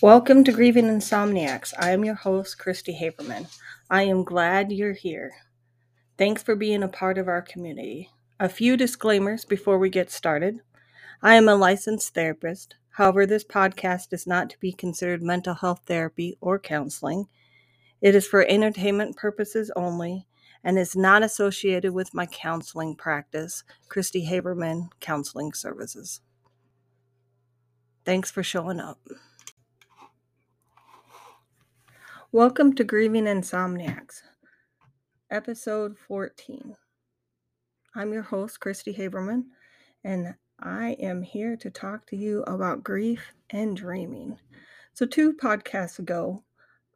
Welcome to Grieving Insomniacs. I am your host, Cristi Haberman. I am glad you're here. Thanks for being a part of our community. A few disclaimers before we get started. I am a licensed therapist. However, this podcast is not to be considered mental health therapy or counseling. It is for entertainment purposes only and is not associated with my counseling practice, Cristi Haberman Counseling Services. Thanks for showing up. Welcome to Grieving Insomniacs, episode 14. I'm your host, Cristi Haberman, and I am here to talk to you about grief and dreaming. So, two podcasts ago,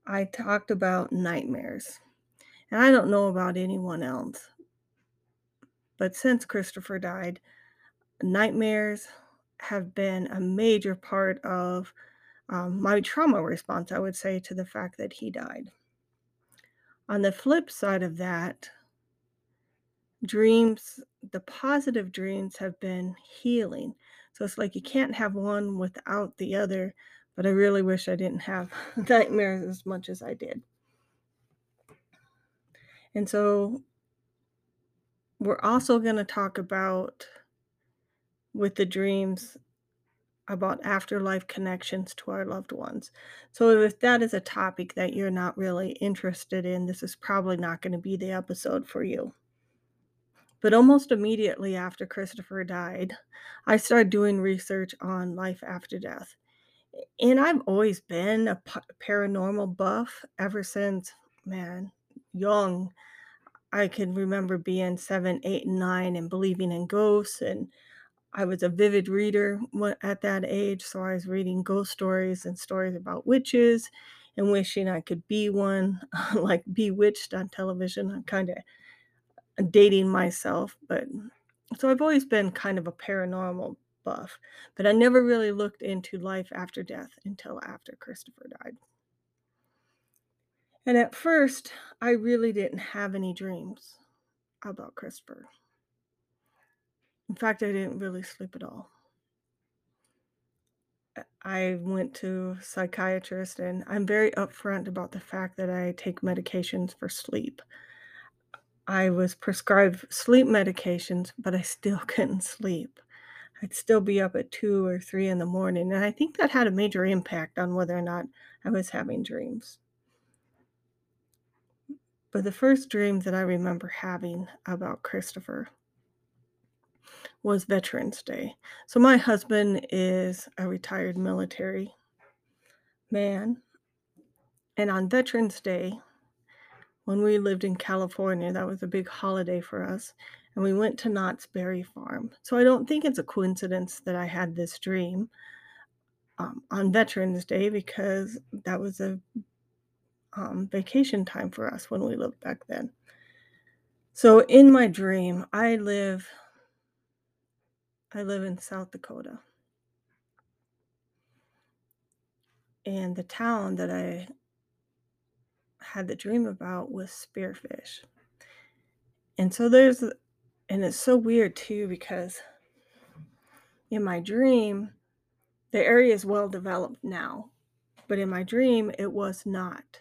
I talked about nightmares, and I don't know about anyone else, but since Christopher died, nightmares have been a major part of um, my trauma response, I would say, to the fact that he died. On the flip side of that, dreams, the positive dreams have been healing. So it's like you can't have one without the other, but I really wish I didn't have nightmares as much as I did. And so we're also going to talk about with the dreams about afterlife connections to our loved ones. So, if that is a topic that you're not really interested in, this is probably not going to be the episode for you. But almost immediately after Christopher died, I started doing research on life after death. And I've always been a paranormal buff ever since, man, young. I can remember being seven, eight, and nine and believing in ghosts and I was a vivid reader at that age, so I was reading ghost stories and stories about witches and wishing I could be one, like Bewitched on television. I'm kind of uh, dating myself, but so I've always been kind of a paranormal buff, but I never really looked into life after death until after Christopher died. And at first, I really didn't have any dreams about Christopher. In fact, I didn't really sleep at all. I went to a psychiatrist and I'm very upfront about the fact that I take medications for sleep. I was prescribed sleep medications, but I still couldn't sleep. I'd still be up at two or three in the morning. And I think that had a major impact on whether or not I was having dreams. But the first dream that I remember having about Christopher was Veterans Day. So my husband is a retired military man. And on Veterans Day, when we lived in California, that was a big holiday for us. And we went to Knott's Berry Farm. So I don't think it's a coincidence that I had this dream um, on Veterans Day because that was a um, vacation time for us when we lived back then. So in my dream, I live I live in South Dakota. And the town that I had the dream about was Spearfish. And so there's, and it's so weird too because in my dream, the area is well developed now, but in my dream, it was not.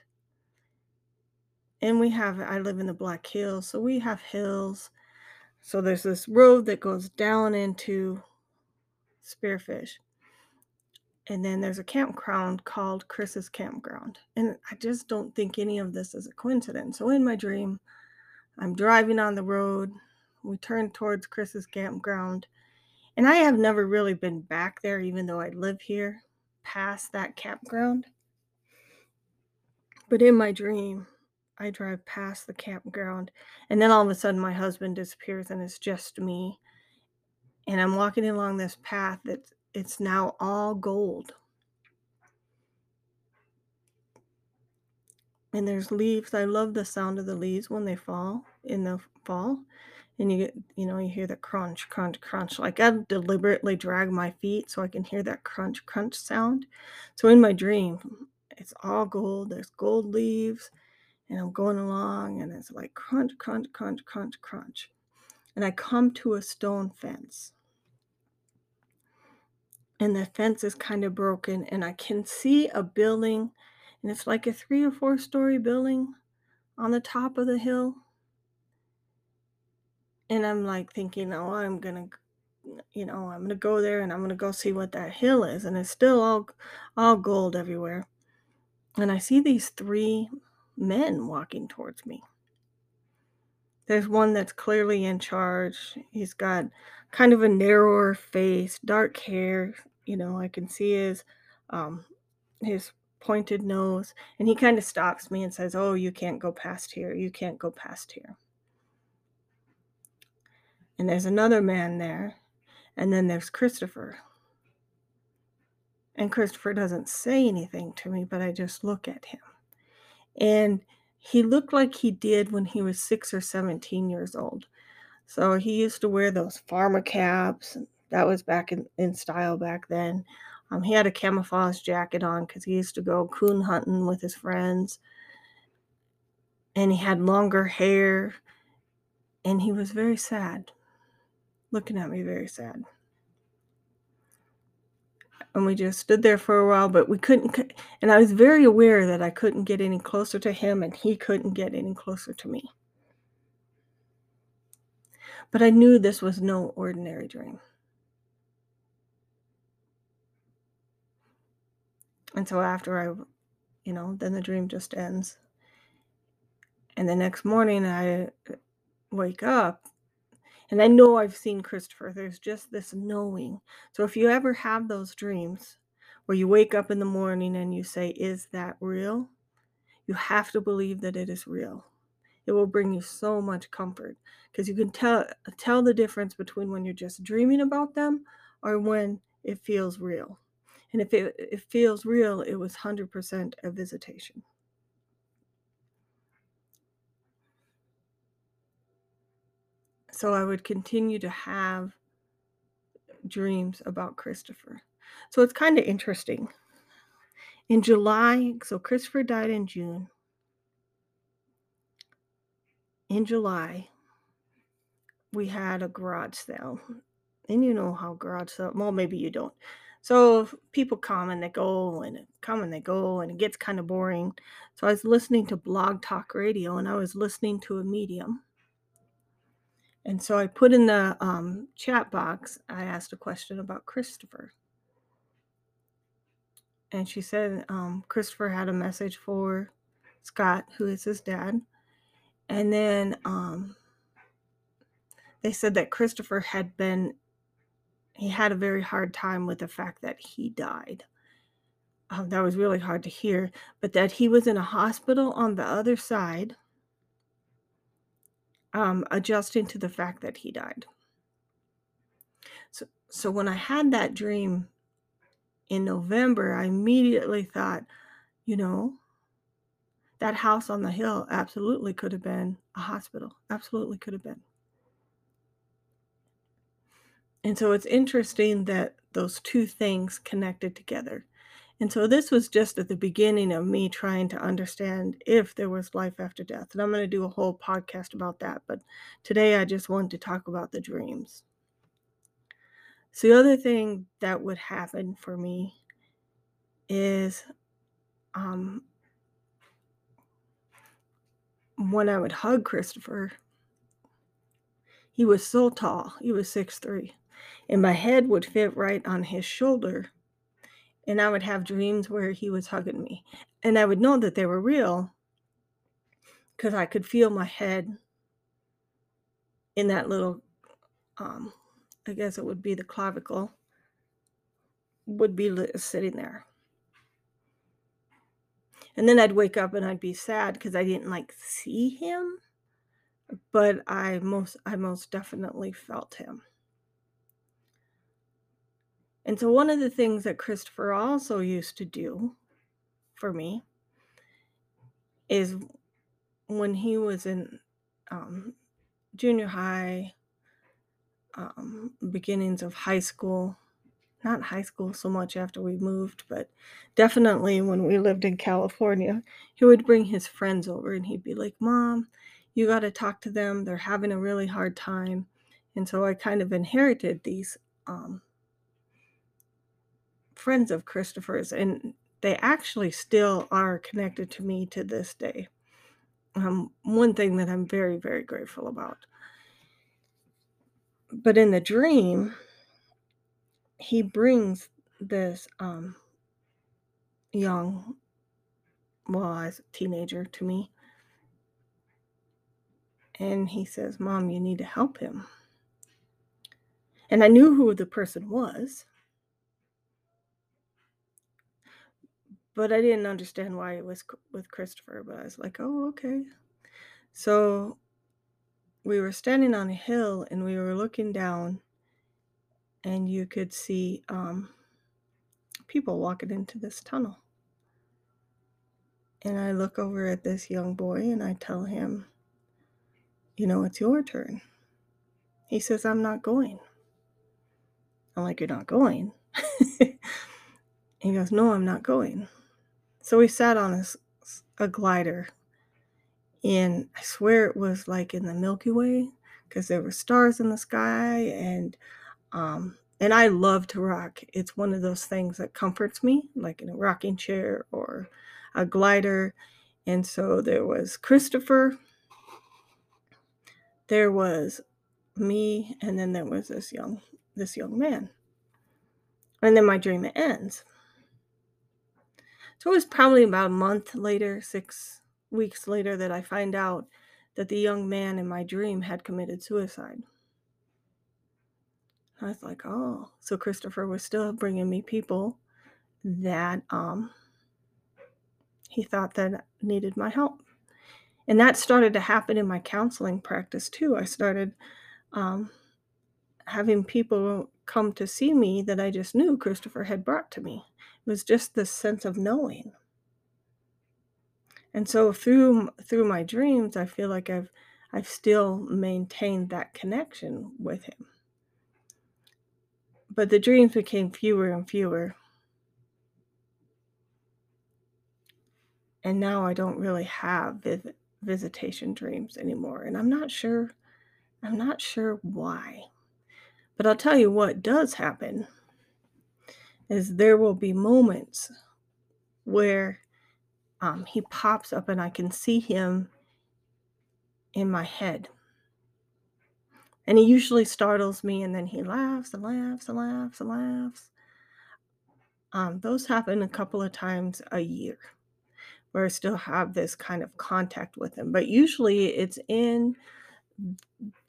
And we have, I live in the Black Hills, so we have hills so there's this road that goes down into Spearfish. And then there's a campground called Chris's Campground. And I just don't think any of this is a coincidence. So in my dream, I'm driving on the road. We turn towards Chris's Campground. And I have never really been back there, even though I live here, past that campground. But in my dream, I drive past the campground, and then all of a sudden my husband disappears and it's just me. And I'm walking along this path that it's now all gold. And there's leaves. I love the sound of the leaves when they fall in the fall. And you get, you know, you hear the crunch, crunch, crunch. Like I deliberately drag my feet so I can hear that crunch, crunch sound. So in my dream, it's all gold. There's gold leaves and I'm going along and it's like crunch, crunch, crunch, crunch, crunch. And I come to a stone fence. and the fence is kind of broken, and I can see a building, and it's like a 3 or 4-story building on the top of the hill. And I'm, like, thinking, "Oh, I'm gonna you know, I'm gonna go there, and I'm gonna go see what that hill is," and it's still all all gold everywhere. And I see these 3 men walking towards me. There's one that's clearly in charge. He's got kind of a narrower face, dark hair, you know, I can see his, um, his pointed nose, and he kinda stops me and says, "Oh, you can't go past here, you can't go past here." And there's another man there, and then there's Christopher. And Christopher doesn't say anything to me, but I just look at him. And he looked like he did when he was 6 or 17 years old. So he used to wear those farmer caps, that was back in in style back then. Um, he had a camouflage jacket on because he used to go coon hunting with his friends. And he had longer hair, and he was very sad, looking at me very sad. And we just stood there for a while, but we couldn't and I was very aware that I couldn't get any closer to him, and he couldn't get any closer to me. But I knew this was no ordinary dream. And so after I, you know, then the dream just ends. And the next morning, I, wake up, and I know I've seen Christopher, there's just this knowing. So if you ever have those dreams where you wake up in the morning and you say, "Is that real?" You have to believe that it is real. It will bring you so much comfort because you can tell tell the difference between when you're just dreaming about them or when it feels real. And if it it feels real, it was 100% a visitation. So I would continue to have dreams about Christopher. So it's kinda interesting. In July so Christopher died in June. In July we had a garage sale, and you know how garage sale well, maybe you don't. So people come and they go, and come and they go, and it gets kinda boring. So I was listening to Blog Talk Radio, and I was listening to a medium. And so I put in the, um, chat box, I asked a question about Christopher. And she said, um, Christopher had a message for Scott, who is his dad. And then, um they said that Christopher had been he had a very hard time with the fact that he died. Um, that was really hard to hear, but that he was in a hospital on the other side um, adjusting to the fact that he died. So so when I had that dream in November, I immediately thought, you know that house on the hill absolutely could have been a hospital, absolutely could have been. And so it's interesting that those 2 things connected together. And so this was just at the beginning of me trying to understand if there was life after death, and I'm gonna do a whole podcast about that, but today I just wanted to talk about the dreams. So the other thing that would happen for me is, um when I would hug Christopher he was so tall, he was 6'3", and my head would fit right on his shoulder, and I would have dreams where he was hugging me, and I would know that they were real because I could feel my head in that little, um I guess it would be the clavicle would be sitting there. And then I'd wake up and I'd be sad because I didn't, like, see him, but I most I most definitely felt him. And so one of the things that Christopher also used to do for me is when he was in, um, junior high um, beginnings of high school not high school so much after we moved, but definitely when we lived in California, he would bring his friends over and he'd be like, "Mom, you gotta talk to them, they're having a really hard time." And so I kind of inherited these, um friends of Christopher's, and they actually still are connected to me to this day. Um, one thing that I'm very, very grateful about. But in the dream, he brings this um, young, well, as a teenager to me. And he says, Mom, you need to help him. And I knew who the person was, but I didn't understand why it was with Christopher. But I was like, oh, okay. So we were standing on a hill and we were looking down, and you could see um, people walking into this tunnel. And I look over at this young boy and I tell him, You know, it's your turn. He says, I'm not going. I'm like, You're not going? he goes, No, I'm not going. So we sat on a, a glider, and I swear it was like in the Milky Way because there were stars in the sky, and um, and I love to rock. It's one of those things that comforts me, like in a rocking chair or a glider. And so there was Christopher, there was me, and then there was this young this young man. And then my dream ends. So it was probably about a month later, six weeks later, that I find out that the young man in my dream had committed suicide. I was like, oh, so Christopher was still bringing me people that um, he thought that needed my help. And that started to happen in my counseling practice too. I started um, having people come to see me that I just knew Christopher had brought to me. It was just this sense of knowing. And so through through my dreams, I feel like I've I've still maintained that connection with him. But the dreams became fewer and fewer. And now I don't really have vis- visitation dreams anymore. And I'm not sure I'm not sure why. But I'll tell you what does happen is there will be moments where um, he pops up and I can see him in my head. And he usually startles me and then he laughs and laughs and laughs and laughs. Um, those happen a couple of times a year where I still have this kind of contact with him. But usually it's in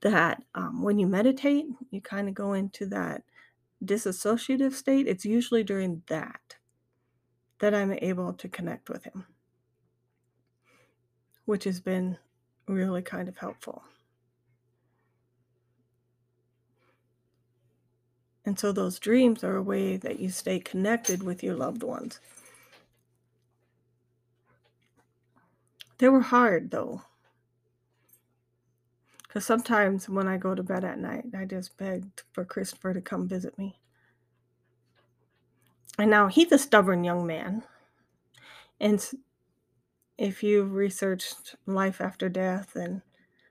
that um, when you meditate, you kind of go into that disassociative state. It's usually during that that I'm able to connect with him, which has been really kind of helpful. And so those dreams are a way that you stay connected with your loved ones. They were hard though. Because sometimes when I go to bed at night, I just begged for Christopher to come visit me. And now he's a stubborn young man. And if you've researched life after death and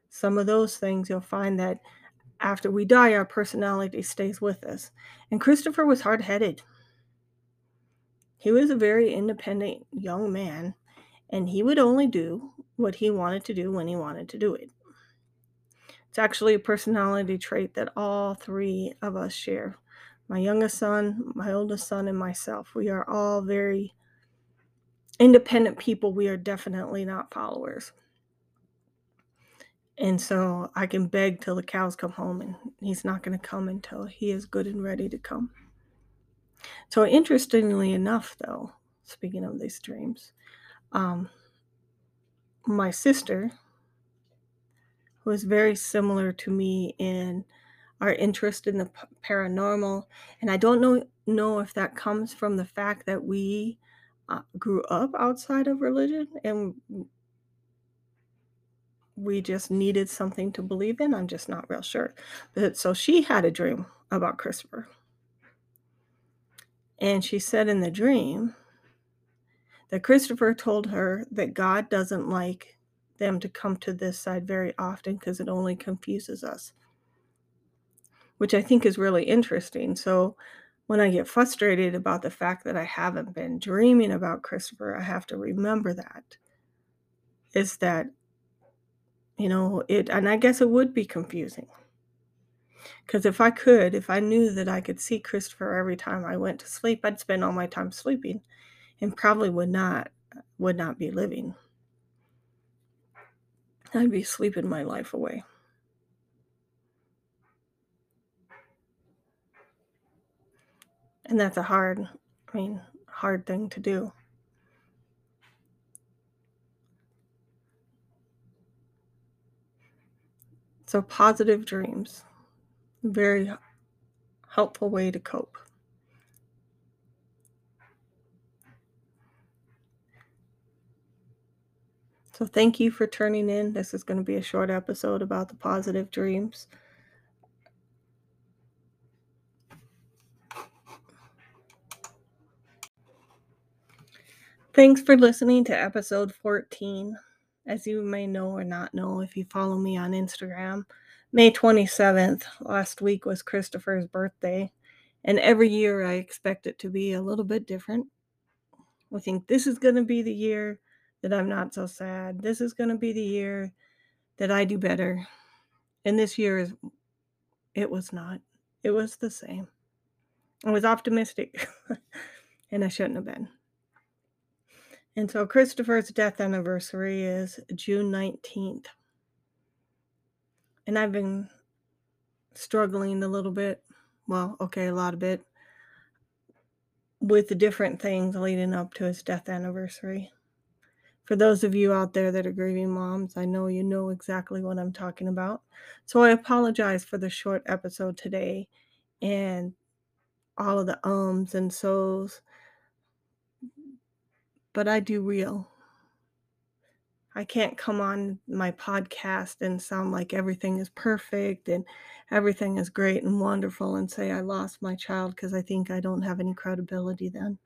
some of those things, you'll find that after we die, our personality stays with us. And Christopher was hard headed. He was a very independent young man, and he would only do what he wanted to do when he wanted to do it. It's actually a personality trait that all three of us share my youngest son, my oldest son, and myself. We are all very independent people. We are definitely not followers. And so I can beg till the cows come home, and he's not going to come until he is good and ready to come. So, interestingly enough, though, speaking of these dreams, um, my sister, who is very similar to me in our interest in the paranormal, and I don't know know if that comes from the fact that we uh, grew up outside of religion and we just needed something to believe in. I'm just not real sure. But so she had a dream about Christopher. And she said in the dream that Christopher told her that God doesn't like them to come to this side very often because it only confuses us, which I think is really interesting. So when I get frustrated about the fact that I haven't been dreaming about Christopher, I have to remember that. Is that, you know, it, and I guess it would be confusing. Because if I could, if I knew that I could see Christopher every time I went to sleep, I'd spend all my time sleeping and probably would not would not be living. I'd be sleeping my life away. And that's a hard, I mean, hard thing to do. So, positive dreams, very helpful way to cope. So, thank you for turning in. This is going to be a short episode about the positive dreams. Thanks for listening to episode 14. As you may know or not know if you follow me on Instagram, May 27th, last week was Christopher's birthday. And every year I expect it to be a little bit different. I think this is going to be the year that I'm not so sad. This is going to be the year that I do better. And this year is it was not. It was the same. I was optimistic and I shouldn't have been. And so Christopher's death anniversary is June 19th. And I've been struggling a little bit. Well, okay, a lot of bit with the different things leading up to his death anniversary. For those of you out there that are grieving moms, I know you know exactly what I'm talking about. So I apologize for the short episode today and all of the ums and so's but I do real. I can't come on my podcast and sound like everything is perfect and everything is great and wonderful and say I lost my child because I think I don't have any credibility then.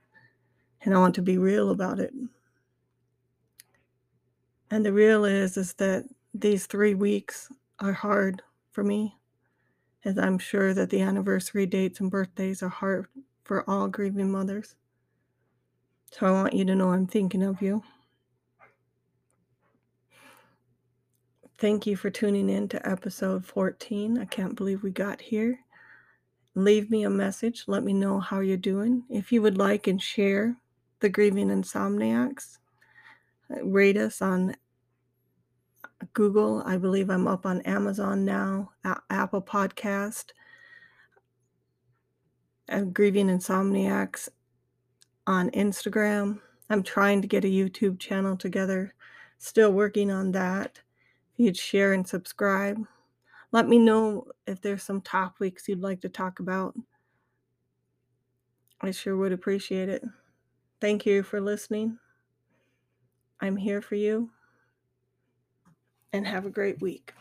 And I want to be real about it. And the real is is that these 3 weeks are hard for me. As I'm sure that the anniversary dates and birthdays are hard for all grieving mothers. So I want you to know I'm thinking of you. Thank you for tuning in to episode 14. I can't believe we got here. Leave me a message. Let me know how you're doing. If you would like and share the Grieving Insomniacs, rate us on Google. I believe I'm up on Amazon now, Apple Podcast, and Grieving Insomniacs on Instagram. I'm trying to get a YouTube channel together. Still working on that. If you'd share and subscribe. Let me know if there's some topics you'd like to talk about. I sure would appreciate it. Thank you for listening. I'm here for you. And have a great week.